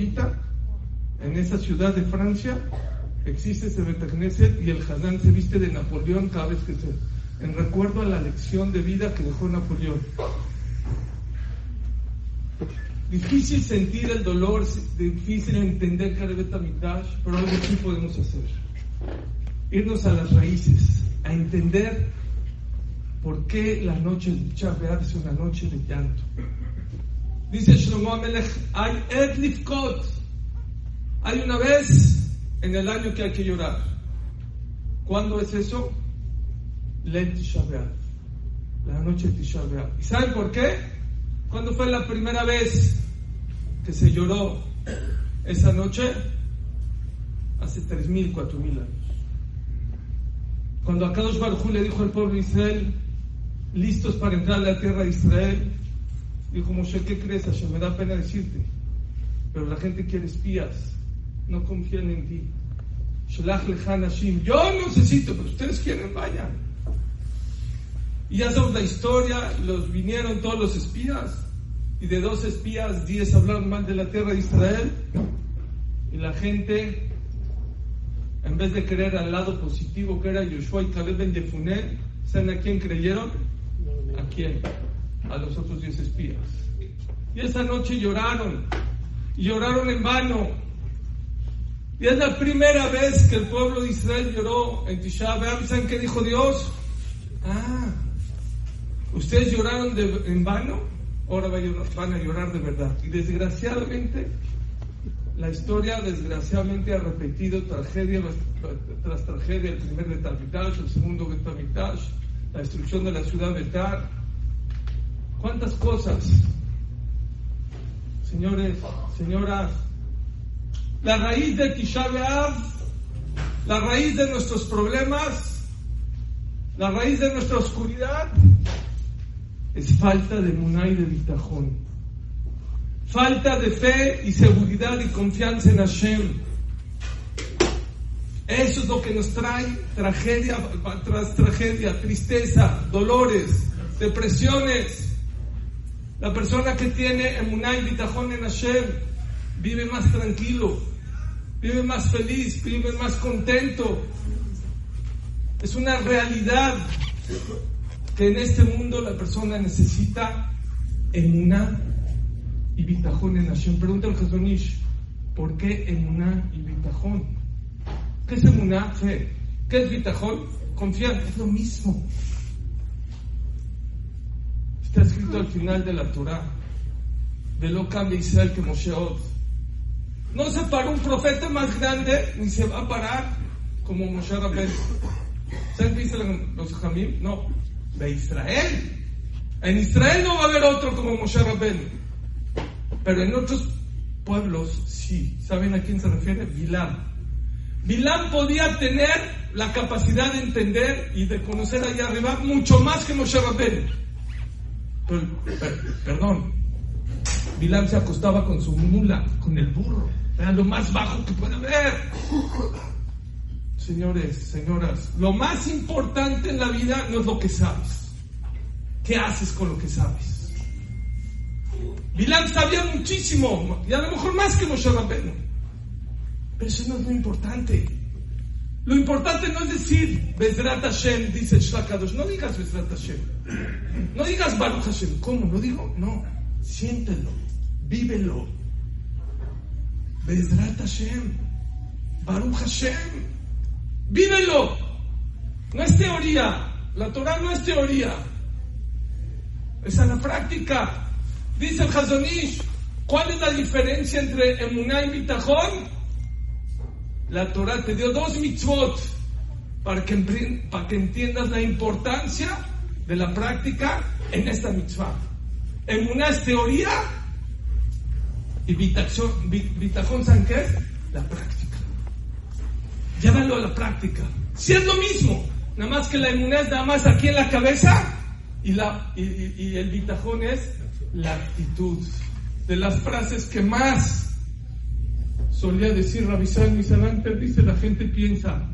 ahorita, en esa ciudad de Francia, existe ese Betagneset y el Hazán se viste de Napoleón cada vez que se. en recuerdo a la lección de vida que dejó Napoleón. Difícil sentir el dolor, difícil entender cada Betamigdash, pero algo sí podemos hacer. Irnos a las raíces, a entender por qué la noche de Chavear es una noche de llanto. Dice Shlomo Amelech, hay Hay una vez en el año que hay que llorar. ¿Cuándo es eso? Let Tisha La noche de Tisha ¿Y saben por qué? ¿Cuándo fue la primera vez que se lloró esa noche? Hace 3.000, 4.000 años. Cuando Akadosh Baruj le dijo al pueblo de Israel, listos para entrar a la tierra de Israel, dijo Moshe, ¿qué crees? Hashem, me da pena decirte, pero la gente quiere espías, no confían en ti. Shalach Hashim, yo necesito, pero ustedes quieren, vayan. Y ya sabemos la historia, los vinieron todos los espías, y de dos espías, diez hablaron mal de la tierra de Israel, y la gente, en vez de creer al lado positivo que era Yoshua y Caleb ben Yefunel, ¿saben a quién creyeron? ¿A quién? A los otros diez espías. Y esa noche lloraron, y lloraron en vano. Y es la primera vez que el pueblo de Israel lloró en Tisha. ¿Saben qué dijo Dios? Ah, ustedes lloraron en vano, ahora van a llorar de verdad. Y desgraciadamente, la historia desgraciadamente ha repetido tragedia tras tragedia, el primer Betamitash, el segundo Betamitash, la destrucción de la ciudad de Tar. ¿Cuántas cosas? Señores, señoras, la raíz de Tisha la raíz de nuestros problemas, la raíz de nuestra oscuridad, es falta de munay de bitajón. Falta de fe y seguridad y confianza en Hashem. Eso es lo que nos trae tragedia tras tragedia, tristeza, dolores, depresiones. La persona que tiene emuná y bitajón en Hashem vive más tranquilo, vive más feliz, vive más contento. Es una realidad que en este mundo la persona necesita emuná y bitajón en Hashem. Pregunta el Jazonish, ¿por qué emuná y bitajón? ¿Qué es emuná? Fe. ¿Qué es bitajón? Confiar. Es lo mismo. Al final de la Torah. De lo Israel que Moshe No se paró un profeta más grande ni se va a parar como Moshe Rabbeinu. ¿Saben qué dicen los Jamim? No, de Israel. En Israel no va a haber otro como Moshe Rabbeinu. Pero en otros pueblos sí. ¿Saben a quién se refiere? Bilam. Bilam podía tener la capacidad de entender y de conocer allá arriba mucho más que Moshe Rabbeinu. Perdón, Bilam se acostaba con su mula, con el burro. Era lo más bajo que puede haber. Señores, señoras, lo más importante en la vida no es lo que sabes. ¿Qué haces con lo que sabes? Bilam sabía muchísimo, y a lo mejor más que Moshe Rabbeinu. Pero eso no es lo importante. Lo importante no es decir Bezrat Hashem, dice Shlakadosh. No digas Bezrat Hashem. No digas Baruch Hashem. ¿Cómo? ¿Lo digo? No. Siéntelo. Vívelo. Bezrat Hashem. Baruch Hashem. Vívelo. No es teoría. La Torah no es teoría. Es a la práctica. Dice el Hazonish. ¿Cuál es la diferencia entre Emuná y Bitajón? La Torah te dio dos mitzvot para que, entiendas la importancia de la práctica en esta mitzvah. En una es teoría y bitajón, ¿saben qué es? La práctica. Llévalo a la práctica. Si es lo mismo, nada más que la emuná es nada más aquí en la cabeza y, la, y, el bitajón es la actitud. De las frases que más solía decir Rabisal Misalanter, dice la gente piensa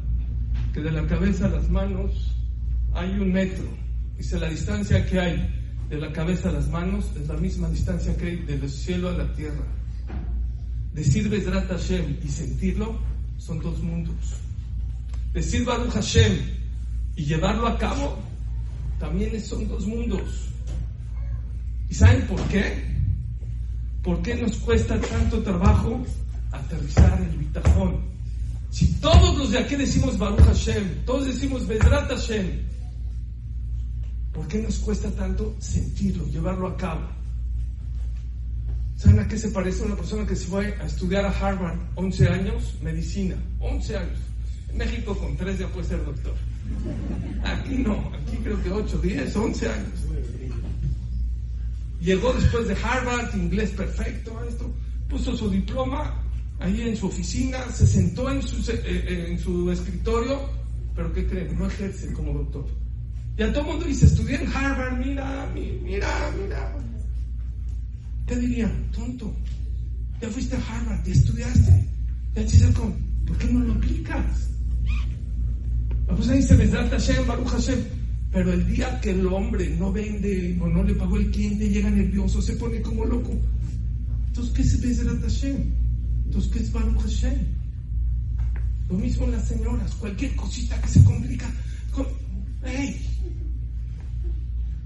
que de la cabeza a las manos hay un metro. Dice la distancia que hay de la cabeza a las manos es la misma distancia que hay del cielo a la tierra. Decir Bezrat Hashem y sentirlo son dos mundos. Decir Baruch Hashem y llevarlo a cabo también son dos mundos. ¿Y saben por qué? ¿Por qué nos cuesta tanto trabajo aterrizar el bitajón? Si todos los de aquí decimos Baruch Hashem, todos decimos Bezrat Hashem, ¿por qué nos cuesta tanto sentirlo, llevarlo a cabo? ¿Saben a qué se parece una persona que se fue a estudiar a Harvard 11 años? Medicina, 11 años. En México con 3 ya puede ser doctor. Aquí no, aquí creo que 8, 10, 11 años. Llegó después de Harvard, inglés perfecto, esto, puso su diploma ahí en su oficina, se sentó en su, eh, eh, en su escritorio, pero ¿qué creen? No ejerce como doctor. Y a todo el mundo dice, estudié en Harvard, mira, mira, mira, ¿Qué dirían? Tonto. Ya fuiste a Harvard, y estudiaste. Ya hiciste con. ¿Por qué no lo aplicas? Ahí se trata Hashem, Baruch Hashem. Pero el día que el hombre no vende o no le pagó el cliente, llega nervioso, se pone como loco. Entonces, ¿qué es Bezrat Hashem? Entonces, ¿qué es Baruch Hashem? Lo mismo las señoras, cualquier cosita que se complica. ¡Hey!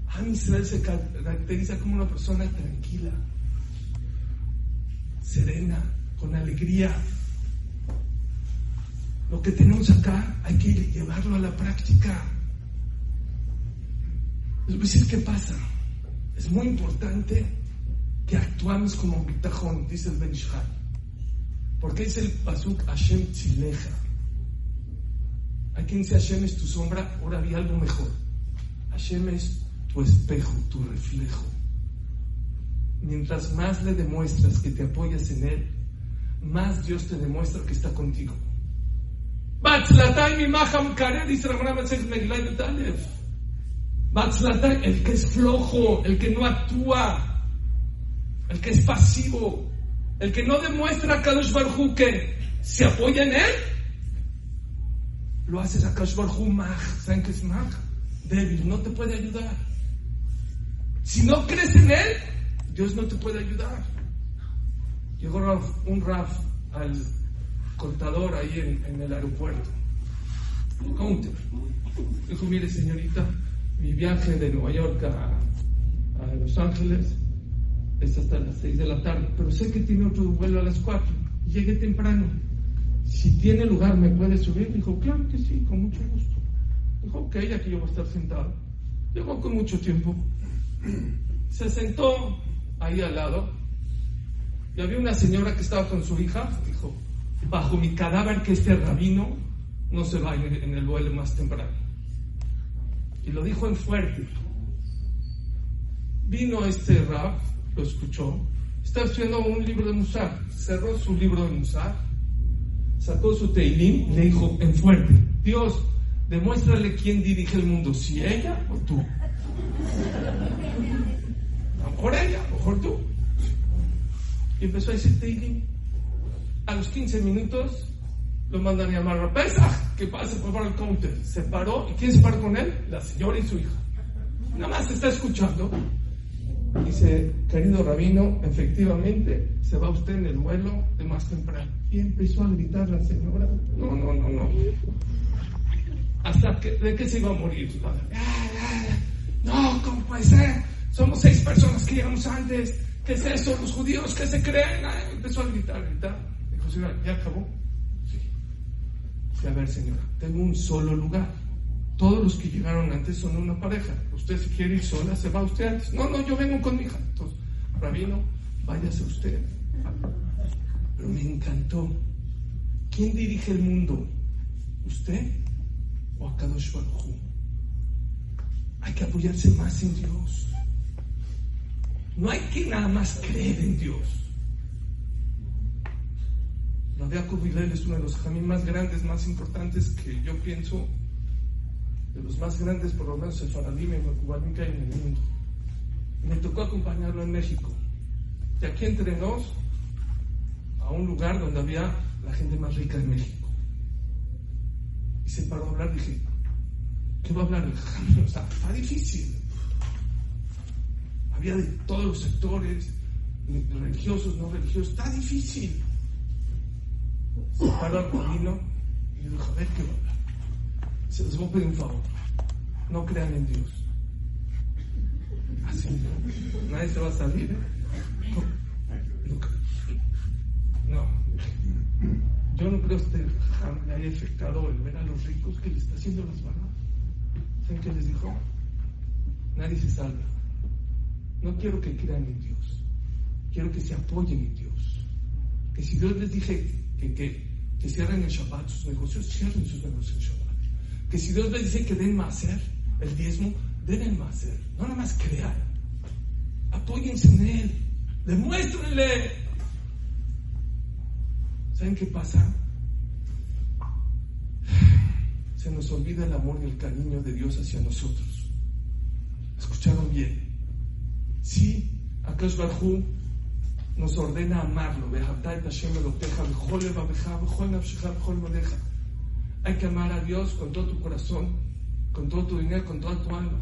A Israel se caracteriza como una persona tranquila serena, con alegría. Lo que tenemos acá hay que llevarlo a la práctica. Les qué pasa. Es muy importante que actuamos como bitajón, dice el Ben Porque es el pasuk Hashem Tzileja. Hay quien dice Hashem es tu sombra, ahora había algo mejor. Hashem es tu espejo, tu reflejo mientras más le demuestras que te apoyas en Él, más Dios te demuestra que está contigo. El que es flojo, el que no actúa, el que es pasivo, el que no demuestra a Kadosh Barhu que se apoya en él, lo haces a Kadosh Barhu Maj. ¿Saben qué es Maj? Débil, no te puede ayudar. Si no crees en él, Dios no te puede ayudar. Llegó un Raf al contador ahí en, el aeropuerto. Counter. Dijo, mire señorita, mi viaje de Nueva York a, Los Ángeles es hasta las 6 de la tarde, pero sé que tiene otro vuelo a las 4. Llegué temprano. Si tiene lugar, ¿me puede subir? Dijo, claro que sí, con mucho gusto. Dijo, ok, aquí yo voy a estar sentado. Llegó con mucho tiempo. Se sentó, ahí al lado, y había una señora que estaba con su hija, dijo, bajo mi cadáver que este rabino no se va en el vuelo más temprano. Y lo dijo en fuerte. Vino este rab, lo escuchó, estaba estudiando un libro de Musar, cerró su libro de Musar, sacó su teilín y le dijo en fuerte, Dios, demuéstrale quién dirige el mundo, si ella o tú mejor ella, mejor tú. Y empezó a decir Teilim. A los 15 minutos lo mandan a llamar a que pase por favor el counter. Se paró, ¿y quién se paró con él? La señora y su hija. Nada más está escuchando. Dice, querido rabino, efectivamente se va usted en el vuelo de más temprano. Y empezó a gritar la señora, no, no, no, no. Hasta que, de qué se iba a morir. Ah, ah, ah. No, ¿cómo puede ser? Somos seis personas que llegamos antes. ¿Qué es eso? Los judíos que se creen. empezó a gritar, gritar. Dijo, señora, ¿ya acabó? Sí. a ver, señora, tengo un solo lugar. Todos los que llegaron antes son una pareja. Usted si quiere ir sola, se va usted antes. No, no, yo vengo con mi hija. Entonces, rabino, váyase usted. Pero me encantó. ¿Quién dirige el mundo? ¿Usted o Akadosh Baruj Hay que apoyarse más en Dios. No hay que nada más creer en Dios. De Hillel es uno de los jamín más grandes, más importantes que yo pienso, de los más grandes, por lo menos el Faradim y que hay en el mundo. Me tocó acompañarlo en México. De aquí entre nos, a un lugar donde había la gente más rica de México. Y se paró a hablar, dije, ¿qué va a hablar el jamín? O sea, está difícil había de todos los sectores, religiosos, no religiosos, está difícil. se paró al camino y dijo, a ver qué va a hablar. Se les voy a pedir un favor. No crean en Dios. Así, ¿no? Nadie se va a salir. No, no. Yo no creo que usted le haya afectado el ver a los ricos que le está haciendo las manos. ¿Saben qué les dijo? Nadie se salva. No quiero que crean en Dios. Quiero que se apoyen en Dios. Que si Dios les dije que, que, que cierren el Shabbat sus negocios, cierren sus negocios. Que si Dios les dice que den más el diezmo, den el más No nada más crean. Apóyense en Él. Demuéstrenle. ¿Saben qué pasa? Se nos olvida el amor y el cariño de Dios hacia nosotros. ¿Escucharon bien? Sí, Akash Barhu nos ordena amarlo. Hay que amar a Dios con todo tu corazón, con todo tu dinero, con toda tu alma.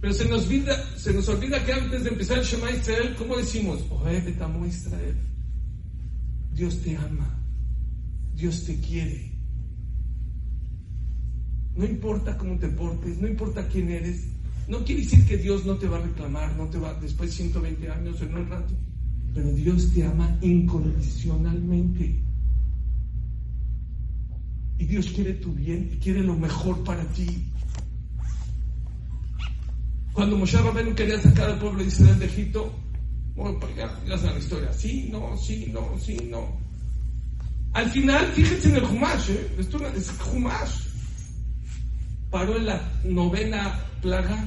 Pero se nos olvida, se nos olvida que antes de empezar el Shema Israel, ¿cómo decimos? Israel. Dios te ama. Dios te quiere. No importa cómo te portes, no importa quién eres. No quiere decir que Dios no te va a reclamar, no te va después de 120 años en un rato. Pero Dios te ama incondicionalmente. Y Dios quiere tu bien y quiere lo mejor para ti. Cuando Moshe Rabbeinu quería sacar al pueblo de Israel de Egipto, bueno, pues ya, ya saben la historia. Sí, no, sí, no, sí, no. Al final, fíjense en el Humash, ¿eh? Esto es Humash. Paró en la novena plaga.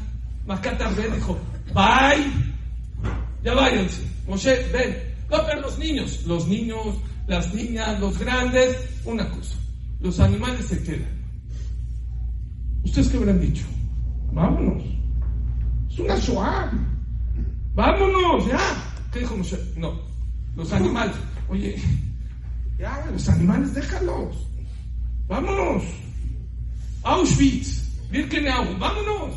Macatarbe dijo, bye, ya váyanse. Moshe, ven. No, pero los niños, los niños, las niñas, los grandes, una cosa. Los animales se quedan. ¿Ustedes qué habrán dicho? Vámonos. Es una Shoah. Vámonos, ya. ¿Qué dijo Moshe? No. Los animales. Oye, ya, los animales, déjalos. Vámonos. Auschwitz, Birkenau, vámonos.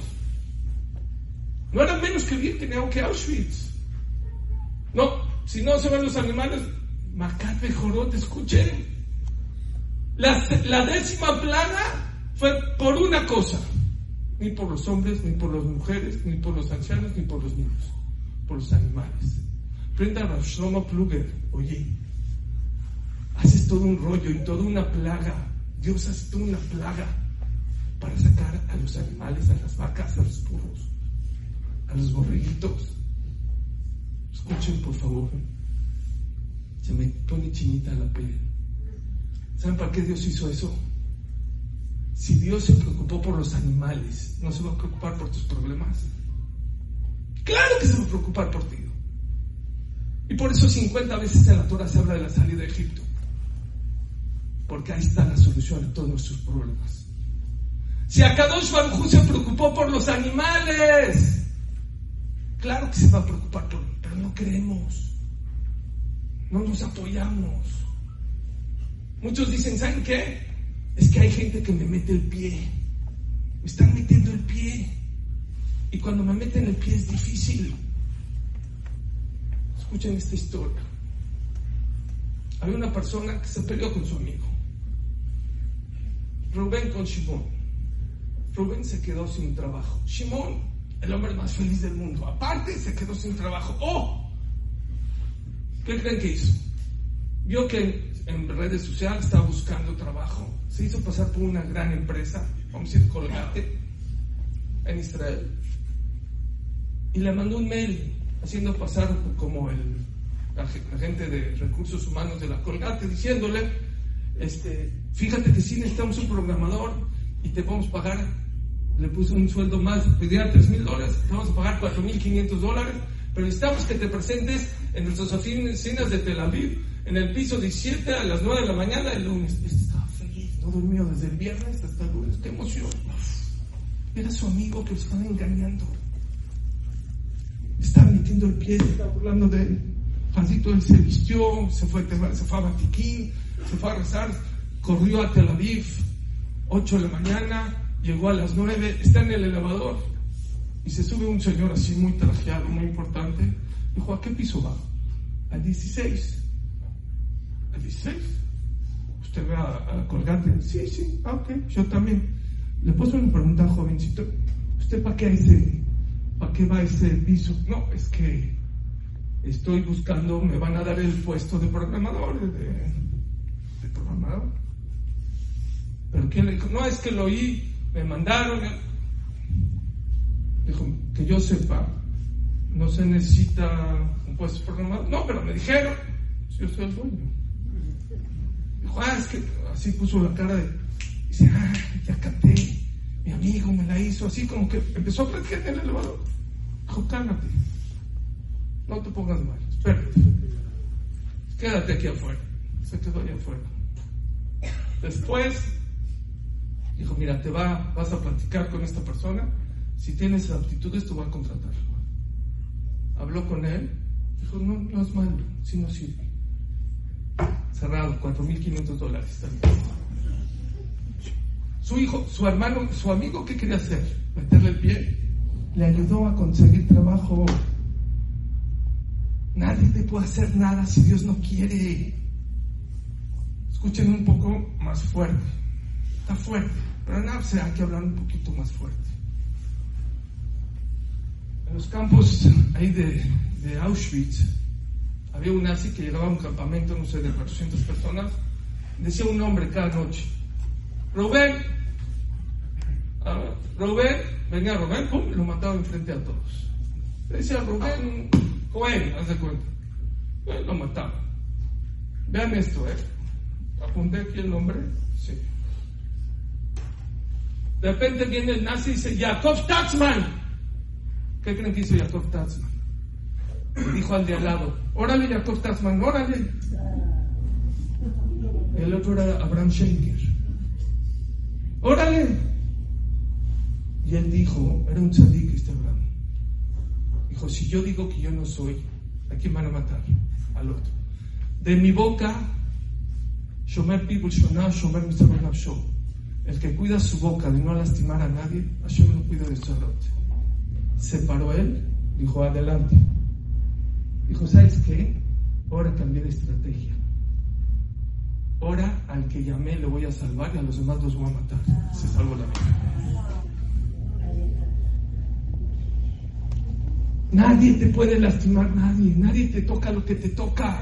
No eran menos que Birkenau que Auschwitz. No, si no se van los animales, Macate Jorot, escuchen. La, décima plaga fue por una cosa, ni por los hombres, ni por las mujeres, ni por los ancianos, ni por los niños, por los animales. Prenda a Shlomo Pluger, oye, haces todo un rollo y toda una plaga. Dios hace toda una plaga para sacar a los animales, a las vacas, a los burros, a los borreguitos. Escuchen, por favor. Se me pone chinita la piel. ¿Saben para qué Dios hizo eso? Si Dios se preocupó por los animales, ¿no se va a preocupar por tus problemas? Claro que se va a preocupar por ti. Y por eso 50 veces en la Torah se habla de la salida de Egipto. Porque ahí está la solución a todos nuestros problemas. Si Akadosh Baruj se preocupó por los animales, claro que se va a preocupar por pero no creemos. No nos apoyamos. Muchos dicen, ¿saben qué? Es que hay gente que me mete el pie. Me están metiendo el pie. Y cuando me meten el pie es difícil. Escuchen esta historia. Había una persona que se peleó con su amigo. Rubén con Shimón. Rubén se quedó sin trabajo. Shimón, el hombre más feliz del mundo. Aparte, se quedó sin trabajo. ¡Oh! ¿Qué creen que hizo? Vio que en redes sociales estaba buscando trabajo. Se hizo pasar por una gran empresa, vamos a decir Colgate, en Israel. Y le mandó un mail haciendo pasar como el agente de recursos humanos de la Colgate, diciéndole, este, fíjate que si necesitamos un programador y te vamos a pagar, le puso un sueldo más, pedía 3 mil dólares, te vamos a pagar 4 mil 500 dólares, pero necesitamos que te presentes en nuestras oficinas de Tel Aviv, en el piso 17 a las 9 de la mañana el lunes. Estaba feliz, no durmió desde el viernes hasta el lunes, qué emoción. Era su amigo que lo estaban engañando. Estaba metiendo el pie, estaba burlando de él. Juancito él se vistió, se fue, se fue a Batiquín, se fue a rezar, corrió a Tel Aviv, 8 de la mañana, llegó a las 9, está en el elevador y se sube un señor así muy trajeado, muy importante. Dijo, ¿a qué piso va? Al 16. ¿Al 16? ¿usted va a, colgate? Sí, sí, ah, ok, yo también. Le puedo una pregunta, jovencito, ¿usted para qué, ese, para qué va ese piso? No, es que estoy buscando, me van a dar el puesto de programador, de, de programador. Pero ¿quién le dijo? No, es que lo oí, me mandaron. Dijo, que yo sepa, no se necesita un puesto de programador. No, pero me dijeron, yo soy el dueño. Ah, es que así puso la cara de, dice, ah, ya canté, mi amigo me la hizo, así como que empezó a platicar en el elevador. Dijo, cálmate, no te pongas mal, espérate, quédate aquí afuera. Se quedó ahí afuera. Después dijo, mira, te va, vas a platicar con esta persona, si tienes aptitudes te voy a contratar. Habló con él, dijo, no, no es malo, si no sirve. Cerrado, 4.500 dólares Su hijo, su hermano, su amigo, ¿qué quería hacer? Meterle el pie. Le ayudó a conseguir trabajo. Nadie te puede hacer nada si Dios no quiere. Escuchen un poco más fuerte. Está fuerte, pero nada, o hay que hablar un poquito más fuerte. En los campos ahí de, de Auschwitz, había un nazi que llegaba a un campamento, no sé, de 400 personas, decía un nombre cada noche. Rubén, Rubén, venía Rubén, pum, y lo mataba enfrente a todos. decía Rubén, Joel, haz de cuenta. lo mataba. Vean esto, ¿eh? Apunté aquí el nombre. Sí. De repente viene el nazi y dice, Jacob Tatzman. ¿Qué creen que hizo Jacob Tatzman? Dijo al de al lado, órale Jacob Tatzman, órale. El otro era Abraham Schenker. Órale. Y él dijo, era un tzadik este Abraham. Dijo, si yo digo que yo no soy, ¿a quién van a matar? Al otro. De mi boca, Shomer Pibul Shomer El que cuida su boca de no lastimar a nadie, Hashem lo cuida de su Se paró él, dijo, adelante. Dijo, ¿sabes qué? Ahora cambié de estrategia. Ahora al que llamé le voy a salvar y a los demás los voy a matar. Se salvó la vida. Nadie te puede lastimar, nadie. Nadie te toca lo que te toca.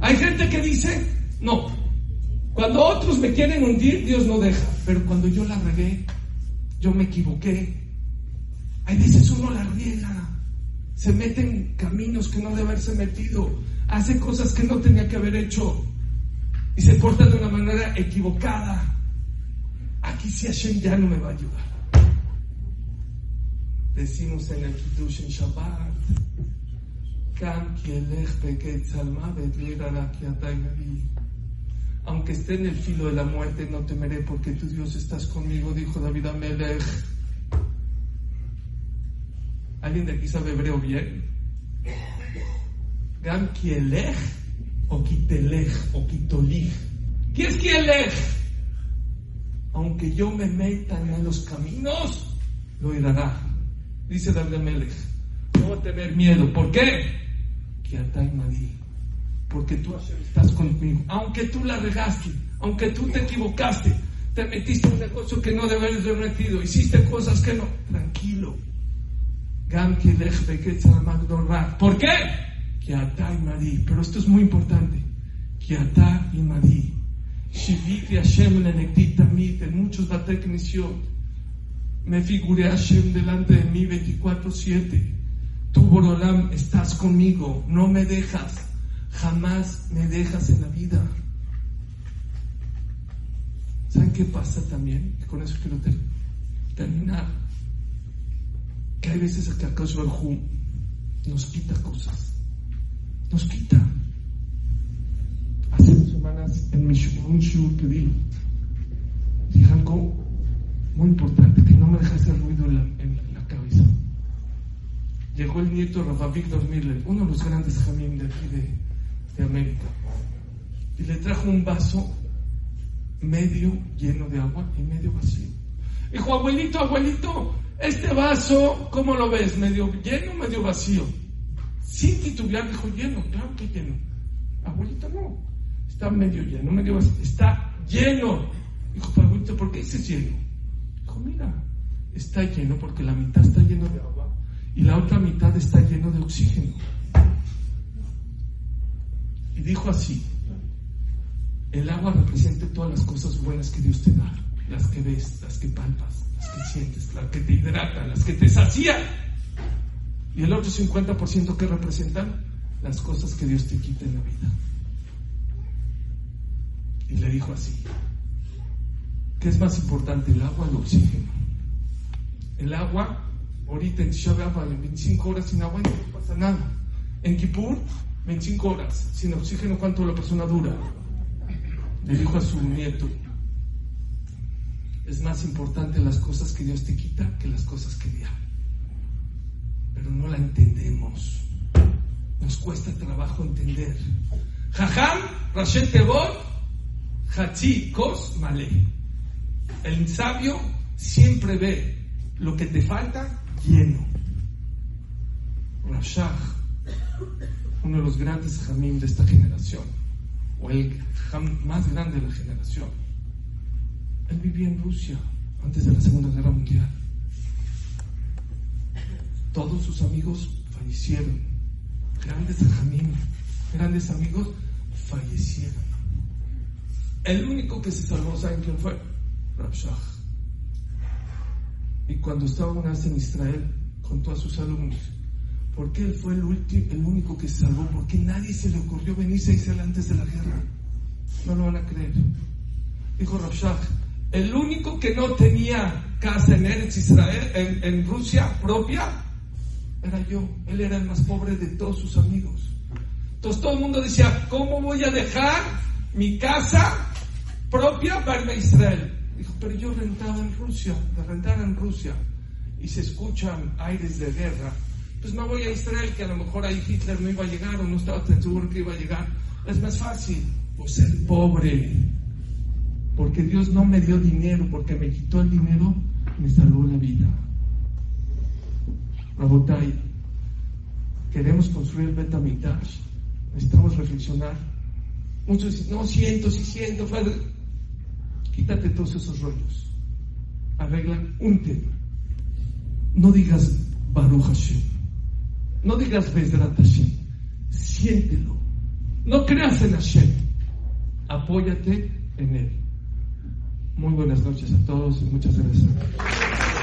Hay gente que dice, no. Cuando otros me quieren hundir, Dios no deja. Pero cuando yo la regué, yo me equivoqué. Hay veces uno la riega se mete en caminos que no debe haberse metido, hace cosas que no tenía que haber hecho y se porta de una manera equivocada. Aquí si Hashem ya no me va a ayudar. Decimos en el Kiddush en Shabbat, aunque esté en el filo de la muerte, no temeré porque tu Dios estás conmigo, dijo David Amelech. ¿Alguien de aquí sabe hebreo bien? Gam kielech o kitelech o kitolich. ¿Qué es kielech? Aunque yo me meta en los caminos, lo irá. Dice David Melech. No voy a tener miedo. ¿Por qué? Porque tú estás conmigo. Aunque tú la regaste, aunque tú te equivocaste, te metiste en un negocio que no debes haber metido, hiciste cosas que no. Tranquilo ¿Por qué? Pero esto es muy importante. En muchos me figuré a Hashem delante de mí 24-7. Tú, Borolam, estás conmigo, no me dejas, jamás me dejas en la vida. ¿Saben qué pasa también? Y con eso quiero terminar que hay veces que acaso el nos quita cosas, nos quita. Hace dos semanas en mi shur que di, algo muy importante que no me deja hacer ruido en la, cabeza. Llegó el nieto de Rafa Víctor Miller, uno de los grandes jamín de aquí de, de América, y le trajo un vaso medio lleno de agua y medio vacío. Dijo, abuelito, abuelito, este vaso, ¿cómo lo ves? ¿Medio lleno o medio vacío? Sin titubear dijo lleno, claro que lleno. Abuelita no. está medio lleno, medio vacío. Está lleno. Dijo, pero ¿por qué dices lleno? Dijo, mira, está lleno porque la mitad está lleno de agua y la otra mitad está lleno de oxígeno. Y dijo así, el agua representa todas las cosas buenas que Dios te da, las que ves, las que palpas, las que sientes, las que te hidratan, las que te sacían. Y el otro 50% que representan las cosas que Dios te quita en la vida. Y le dijo así, ¿qué es más importante, el agua o el oxígeno? El agua, ahorita en Tisha en 25 horas sin agua no pasa nada. En Kippur, 25 horas sin oxígeno, ¿cuánto la persona dura? Le dijo a su nieto, es más importante las cosas que Dios te quita que las cosas que da. Pero no la entendemos. Nos cuesta trabajo entender. Jajam, Rashet Tebot, Hachi, Kos, Male. El sabio siempre ve lo que te falta lleno. Rashach, uno de los grandes jamim de esta generación, o el más grande de la generación, él vivía en Rusia antes de la Segunda Guerra Mundial. Todos sus amigos fallecieron. Grandes grandes amigos fallecieron. El único que se salvó, ¿saben quién fue? Rabshah. Y cuando estaba una vez en Israel, con todos sus alumnos, ¿por qué él fue el, último, el único que se salvó? Porque nadie se le ocurrió venirse a Israel antes de la guerra. No lo van a creer. Dijo Rabshah, el único que no tenía casa en Israel, en, Rusia propia, era yo. Él era el más pobre de todos sus amigos. Entonces todo el mundo decía, ¿cómo voy a dejar mi casa propia para Israel? Dijo, pero yo rentaba en Rusia, de rentar en Rusia, y se escuchan aires de guerra. Pues me voy a Israel, que a lo mejor ahí Hitler no iba a llegar o no estaba tan seguro que iba a llegar. Es más fácil, pues ser pobre. Porque Dios no me dio dinero, porque me quitó el dinero, me salvó la vida. Rabotai, queremos construir el Betamitash, necesitamos reflexionar. Muchos dicen, no siento, sí siento, padre. Quítate todos esos rollos. Arregla un tema. No digas Baruch Hashem. No digas Bezrat Hashem. Siéntelo. No creas en Hashem. Apóyate en Él. Muy buenas noches a todos y muchas gracias.